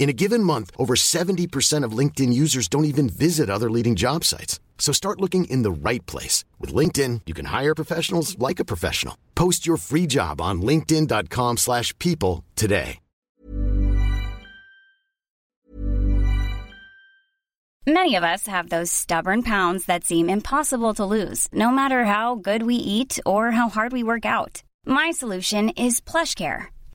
In a given month, over 70% of LinkedIn users don't even visit other leading job sites. So start looking in the right place. With LinkedIn, you can hire professionals like a professional. Post your free job on linkedin.com slash people today. Many of us have those stubborn pounds that seem impossible to lose, no matter how good we eat or how hard we work out. My solution is PlushCare.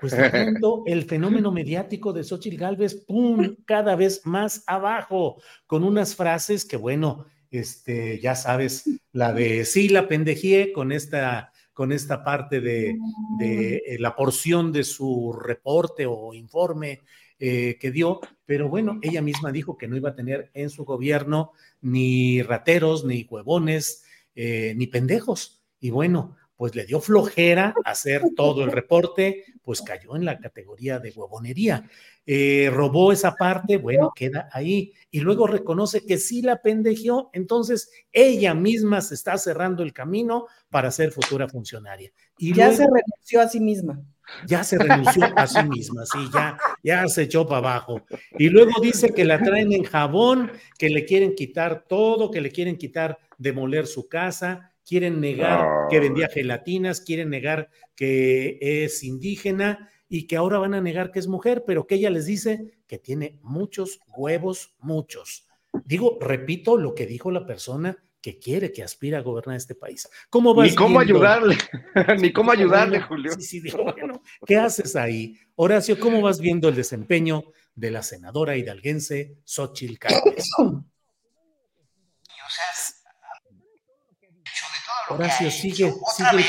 pues de pronto el fenómeno mediático de Xochitl Galvez, pum, cada vez más abajo, con unas frases que, bueno, este, ya sabes, la de sí, la pendejé con esta, con esta parte de, de eh, la porción de su reporte o informe eh, que dio, pero bueno, ella misma dijo que no iba a tener en su gobierno ni rateros, ni huevones, eh, ni pendejos. Y bueno, pues le dio flojera hacer todo el reporte, pues cayó en la categoría de huevonería. Eh, robó esa parte, bueno, queda ahí. Y luego reconoce que sí la pendejeó, entonces ella misma se está cerrando el camino para ser futura funcionaria. Y ya se renunció a sí misma. Ya se renunció a sí misma, sí, ya, ya se echó para abajo. Y luego dice que la traen en jabón, que le quieren quitar todo, que le quieren quitar demoler su casa, quieren negar que vendía gelatinas, quieren negar que es indígena y que ahora van a negar que es mujer, pero que ella les dice que tiene muchos huevos, muchos. Digo, repito lo que dijo la persona que quiere, que aspira a gobernar este país. ¿Cómo vas Ni cómo ayudarle, ni cómo ayudarle, Julio. Sí, sí, digo, bueno, ¿qué haces ahí? Horacio, ¿cómo vas viendo el desempeño de la senadora hidalguense Xochitl Cárdenas? Horacio, sigue, sigue.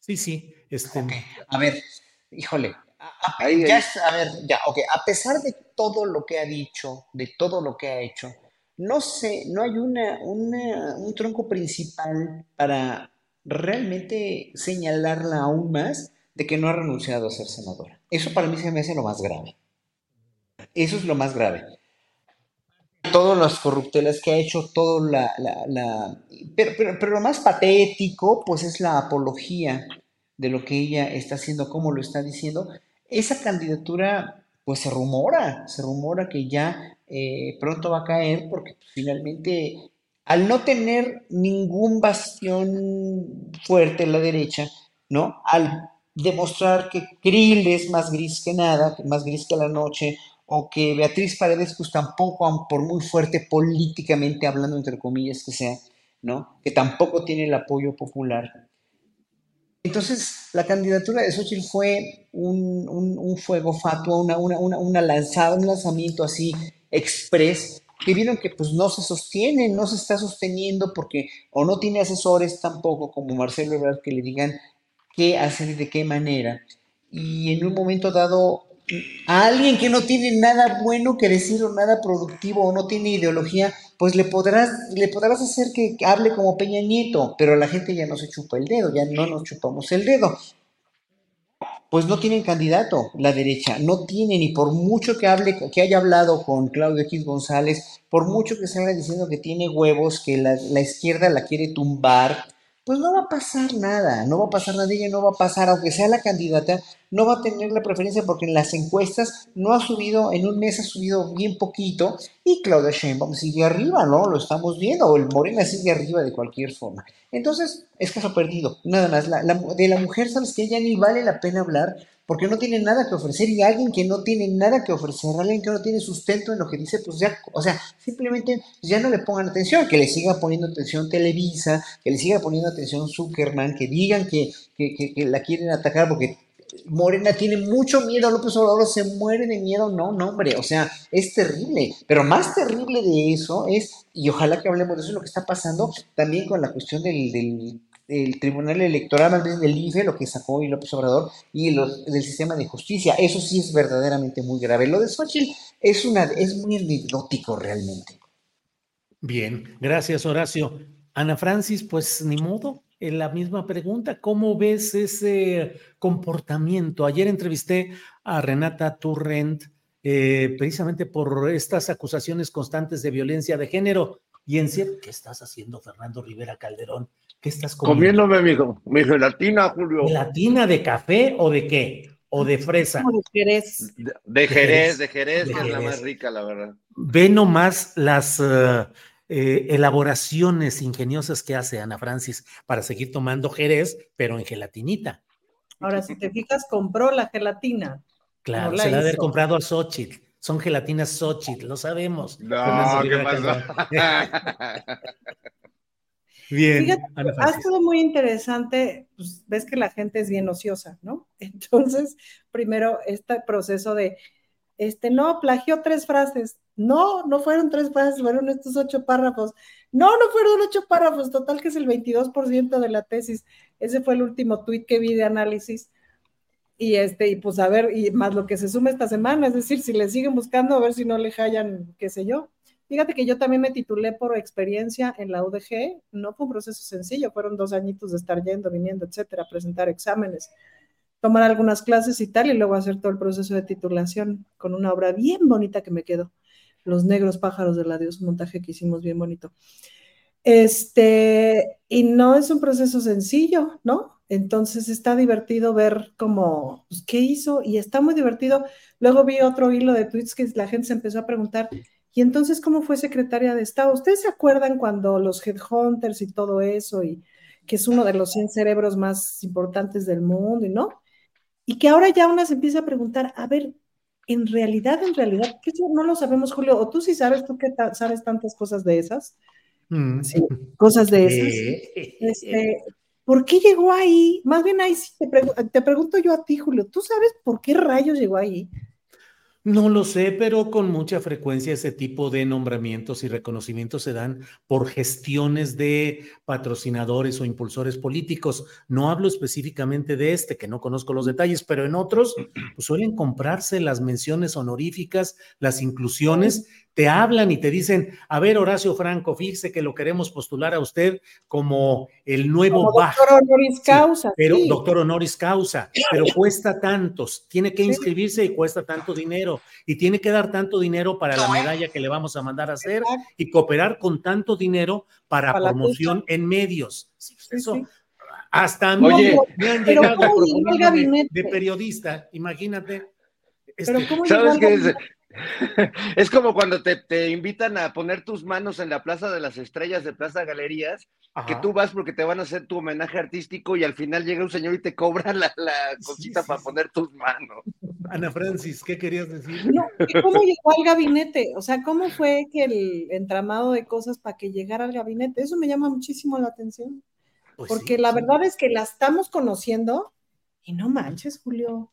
Sí, sí. Este... A ver, híjole. A, ya a ver, ya, ok. A pesar de todo lo que ha dicho, de todo lo que ha hecho, no sé, no hay una, un tronco principal para realmente señalarla aún más de que no ha renunciado a ser senadora. Eso para mí se me hace lo más grave. Eso es lo más grave todas las corruptelas que ha hecho, todo la... la, Pero, pero, lo más patético, pues es la apología de lo que ella está haciendo, como lo está diciendo. Esa candidatura, pues se rumora, se rumora que ya eh, pronto va a caer porque finalmente, al no tener ningún bastión fuerte en la derecha, ¿no? Al demostrar que Krill es más gris que nada, más gris que la noche, o que Beatriz Paredes, pues tampoco, por muy fuerte políticamente hablando, entre comillas que sea, ¿no? Que tampoco tiene el apoyo popular. Entonces, la candidatura de Xochitl fue un, fuego fatuo, una, una, una, lanzada, un lanzamiento así express que vieron que pues no se sostiene, no se está sosteniendo porque o no tiene asesores tampoco como Marcelo Ebrard que le digan qué hacer y de qué manera. Y en un momento dado, a alguien que no tiene nada bueno que decir o nada productivo o no tiene ideología, pues le podrás, le podrás hacer que hable como Peña Nieto, pero la gente ya no se chupa el dedo, ya no nos chupamos el dedo. Pues no tienen candidato la derecha, no tienen, y por mucho que hable, que haya hablado con Claudio X González, por mucho que salga diciendo que tiene huevos, que la, la izquierda la quiere tumbar, pues no va a pasar nada, no va a pasar nada, ella no va a pasar, aunque sea la candidata, no va a tener la preferencia porque en las encuestas no ha subido, en un mes ha subido bien poquito y Claudia Sheinbaum sigue arriba, ¿no? Lo estamos viendo, o el Morena sigue arriba de cualquier forma. Entonces, es caso perdido, nada más. La, de la mujer, ¿sabes que Ya ni vale la pena hablar porque no tiene nada que ofrecer y alguien que no tiene nada que ofrecer, alguien que no tiene sustento en lo que dice, pues ya, o sea, simplemente ya no le pongan atención, que le siga poniendo atención Televisa, que le siga poniendo atención Zuckerman, que digan que, que, que, la quieren atacar porque Morena tiene mucho miedo, López Obrador se muere de miedo, no, no, hombre, o sea, es terrible, pero más terrible de eso es, y ojalá que hablemos de eso, lo que está pasando también con la cuestión del, del el Tribunal Electoral, más bien del IFE, lo que sacó y López Obrador, y del sistema de justicia. Eso sí es verdaderamente muy grave. Lo de Xochitl es, una, es muy anecdótico realmente. Bien, gracias Horacio. Ana Francis, pues ni modo, en la misma pregunta, ¿cómo ves ese comportamiento? Ayer entrevisté a Renata Turrent eh, precisamente por estas acusaciones constantes de violencia de género. Y en cierto, ¿qué estás haciendo, Fernando Rivera Calderón? ¿Qué estás comiendo? Comiéndome mi, mi gelatina, Julio. ¿Gelatina de café o de qué? ¿O de fresa? De Jerez. De, Jerez, de Jerez, que es la más rica, la verdad. Ve nomás las eh, eh, elaboraciones ingeniosas que hace Ana Francis para seguir tomando Jerez, pero en gelatinita. Ahora, si te fijas, compró la gelatina. Claro, se la, ha haber comprado a Xochitl. Son gelatinas Xochitl, lo sabemos. No, ¿qué pasó? Bien. ha sido muy interesante, pues ves que la gente es bien ociosa, ¿no? Entonces, primero, este proceso de, este, no, plagió tres frases. No, no fueron tres frases, fueron estos ocho párrafos. No, no fueron ocho párrafos, total que es el 22% de la tesis. Ese fue el último tuit que vi de análisis. Y este, y pues a ver, y más lo que se suma esta semana, es decir, si le siguen buscando, a ver si no le hallan, qué sé yo. Fíjate que yo también me titulé por experiencia en la UDG, no fue un proceso sencillo, fueron dos añitos de estar yendo, viniendo, etcétera, presentar exámenes, tomar algunas clases y tal, y luego hacer todo el proceso de titulación con una obra bien bonita que me quedó, Los Negros Pájaros del Adiós, un montaje que hicimos bien bonito. Este, y no es un proceso sencillo, ¿no? Entonces está divertido ver cómo, pues, qué hizo, y está muy divertido. Luego vi otro hilo de tweets que la gente se empezó a preguntar, y entonces, ¿cómo fue secretaria de Estado? ¿Ustedes se acuerdan cuando los headhunters y todo eso, y que es uno de los 100 cerebros más importantes del mundo, y no? Y que ahora ya una se empieza a preguntar, a ver, en realidad, en realidad, que eso no lo sabemos, Julio, o tú sí sabes, tú que sabes tantas cosas de esas, mm. sí, cosas de esas. Este, ¿Por qué llegó ahí? Más bien ahí sí te, te pregunto yo a ti, Julio, ¿tú sabes por qué rayos llegó ahí? No lo sé, pero con mucha frecuencia ese tipo de nombramientos y reconocimientos se dan por gestiones de patrocinadores o impulsores políticos. No hablo específicamente de este, que no conozco los detalles, pero en otros pues, suelen comprarse las menciones honoríficas, las inclusiones te hablan y te dicen, a ver, Horacio Franco, fíjese que lo queremos postular a usted como el nuevo doctor honoris causa. pero doctor honoris causa, pero cuesta tantos, tiene que inscribirse y cuesta tanto dinero y tiene que dar tanto dinero para la medalla que le vamos a mandar a hacer y cooperar con tanto dinero para, promoción en medios. eso, hasta a mí me han llegado de periodista, imagínate. Pero este, ¿cómo ¿Sabes qué Es como cuando te, invitan a poner tus manos en la Plaza de las Estrellas de Plaza Galerías, que tú vas porque te van a hacer tu homenaje artístico y al final llega un señor y te cobra la, cosita para poner tus manos. Ana Francis, ¿qué querías decir? ¿Cómo llegó al gabinete? O sea, ¿cómo fue que el entramado de cosas para que llegara al gabinete? Eso me llama muchísimo la atención. Pues porque la verdad es que la estamos conociendo y no manches, Julio.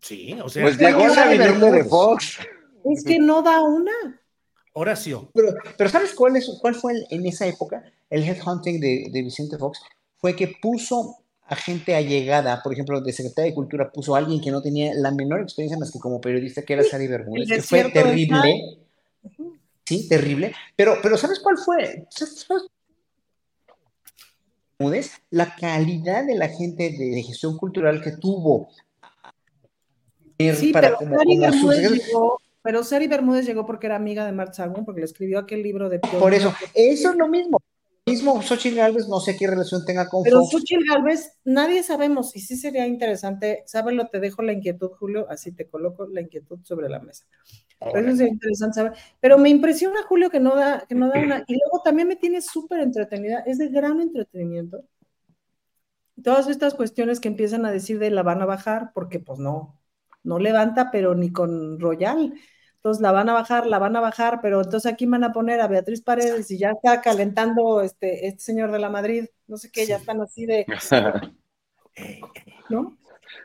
Sí, o sea, pues llegó al gabinete de Fox. Es que no da una. Horacio. Pero, pero ¿sabes cuál, es, cuál fue en esa época el headhunting de, de Vicente Fox? Fue que puso a gente allegada, por ejemplo, de Secretaría de Cultura puso a alguien que no tenía la menor experiencia más que como periodista, que era Sari Bermúdez, que fue terrible. Sí, terrible. Pero, pero ¿sabes cuál fue? La calidad de la gente de, gestión cultural que tuvo. Sí, para pero, Bermúdez llegó, pero Sari Bermúdez llegó porque era amiga de Mark Sagún, porque le escribió aquel libro de... Por eso, eso es lo mismo mismo Xochitl Galvez, no sé qué relación tenga con Pero Xochitl Galvez, nadie sabemos, y sí sería interesante, sábelo, te dejo la inquietud, Julio, así te coloco la inquietud sobre la mesa. Pero eso sería interesante saber. Pero me impresiona, Julio, que no da, que no da una, y luego también me tiene súper entretenida, es de gran entretenimiento. Todas estas cuestiones que empiezan a decir de la van a bajar, porque pues no, no levanta, pero ni con Royal entonces la van a bajar, la van a bajar, pero entonces aquí van a poner a Beatriz Paredes y ya está calentando este, este señor de la Madrid, no sé qué, ya están así de... ¿No?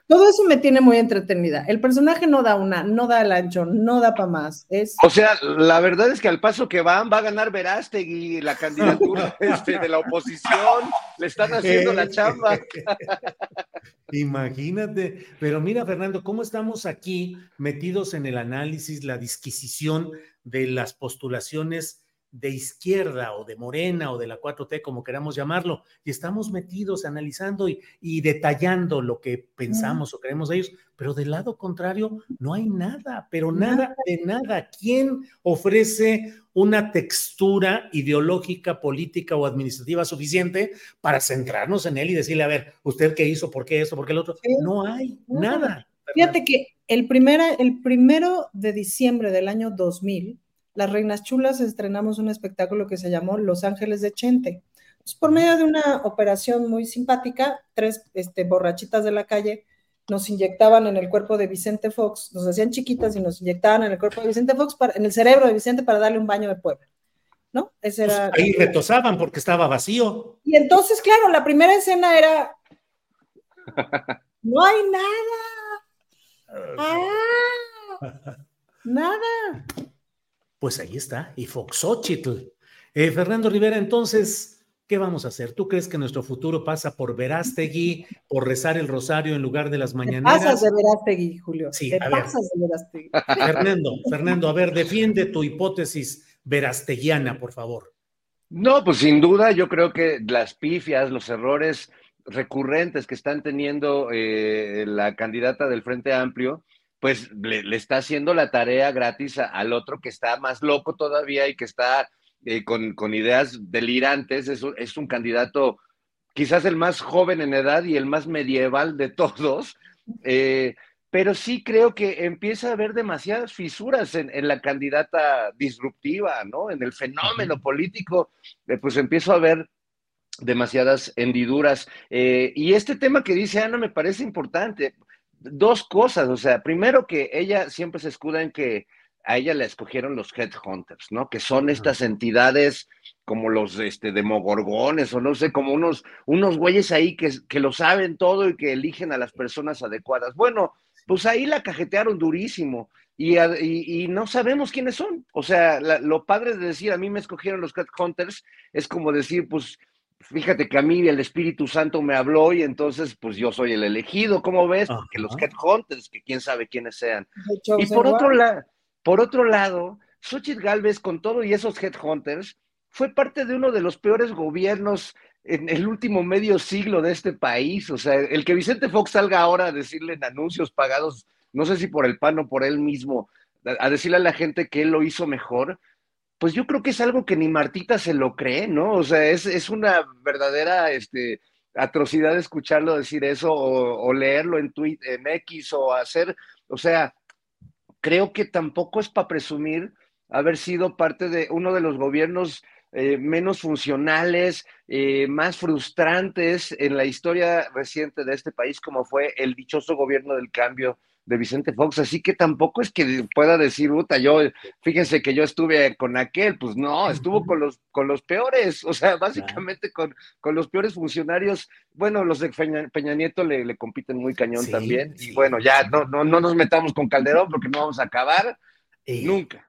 Todo eso me tiene muy entretenida. El personaje no da una, no da el ancho, no da para más. Es... O sea, la verdad es que al paso que van, va a ganar Verástegui la candidatura este, de la oposición. Le están haciendo la chamba. Imagínate. Pero mira, Fernando, cómo estamos aquí metidos en el análisis, la disquisición de las postulaciones de izquierda o de morena o de la 4T, como queramos llamarlo, y estamos metidos analizando y, detallando lo que pensamos o creemos de ellos, pero del lado contrario no hay nada, pero nada de nada. ¿Quién ofrece una textura ideológica, política o administrativa suficiente para centrarnos en él y decirle, a ver, usted qué hizo, por qué esto, por qué el otro? No hay nada. Fíjate que el, primera, el primero de diciembre del año 2000, las Reinas Chulas estrenamos un espectáculo que se llamó Los Ángeles de Chente. Pues, por medio de una operación muy simpática, tres este, borrachitas de la calle nos inyectaban en el cuerpo de Vicente Fox, nos hacían chiquitas y nos inyectaban en el cuerpo de Vicente Fox, en el cerebro de Vicente para darle un baño de pueblo. ¿No? Ese pues, era, ahí retosaban porque estaba vacío. Y entonces, claro, la primera escena era, no hay nada. Ah, nada. Pues ahí está, y Foxochitl. Eh, Fernando Rivera, entonces, ¿qué vamos a hacer? ¿Tú crees que nuestro futuro pasa por Verástegui, por rezar el rosario en lugar de las mañaneras? Te pasas de Verástegui, Julio. Sí, Te pasas de Verástegui. Fernando, Fernando, a ver, defiende tu hipótesis verasteguiana, por favor. No, pues sin duda, yo creo que las pifias, los errores recurrentes que están teniendo eh, la candidata del Frente Amplio, pues le, está haciendo la tarea gratis al otro que está más loco todavía y que está eh, con, ideas delirantes. Es un, es un candidato quizás el más joven en edad y el más medieval de todos. Eh, pero sí creo que empieza a haber demasiadas fisuras en, la candidata disruptiva, ¿no? En el fenómeno político, eh, pues empiezo a ver demasiadas hendiduras. y este tema que dice Ana me parece importante dos cosas, o sea, primero que ella siempre se escuda en que a ella la escogieron los headhunters, ¿no? Que son estas entidades como los este, demogorgones o no sé, como unos, unos güeyes ahí que, que lo saben todo y que eligen a las personas adecuadas. Bueno, pues ahí la cajetearon durísimo y, y, no sabemos quiénes son. O sea, lo padre de decir a mí me escogieron los headhunters es como decir, pues fíjate que a mí el Espíritu Santo me habló y entonces pues yo soy el elegido, ¿cómo ves? Porque los headhunters, que quién sabe quiénes sean. Y por otro, lado, por otro lado, Xochitl Galvez con todo y esos headhunters fue parte de uno de los peores gobiernos en el último medio siglo de este país. O sea, el que Vicente Fox salga ahora a decirle en anuncios pagados, no sé si por el PAN o por él mismo, a decirle a la gente que él lo hizo mejor, pues yo creo que es algo que ni Martita se lo cree, ¿no? O sea, es, una verdadera este, atrocidad escucharlo decir eso o, leerlo en tweet, en X o hacer, o sea, creo que tampoco es para presumir haber sido parte de uno de los gobiernos eh, menos funcionales, eh, más frustrantes en la historia reciente de este país, como fue el dichoso gobierno del cambio de Vicente Fox, así que tampoco es que pueda decir, puta, yo, fíjense que yo estuve con aquel, pues no, estuvo con los, con los peores, o sea, básicamente con, con los peores funcionarios, bueno, los de Peña, Nieto le, compiten muy cañón también, y bueno, ya no, no, no nos metamos con Calderón porque no vamos a acabar nunca.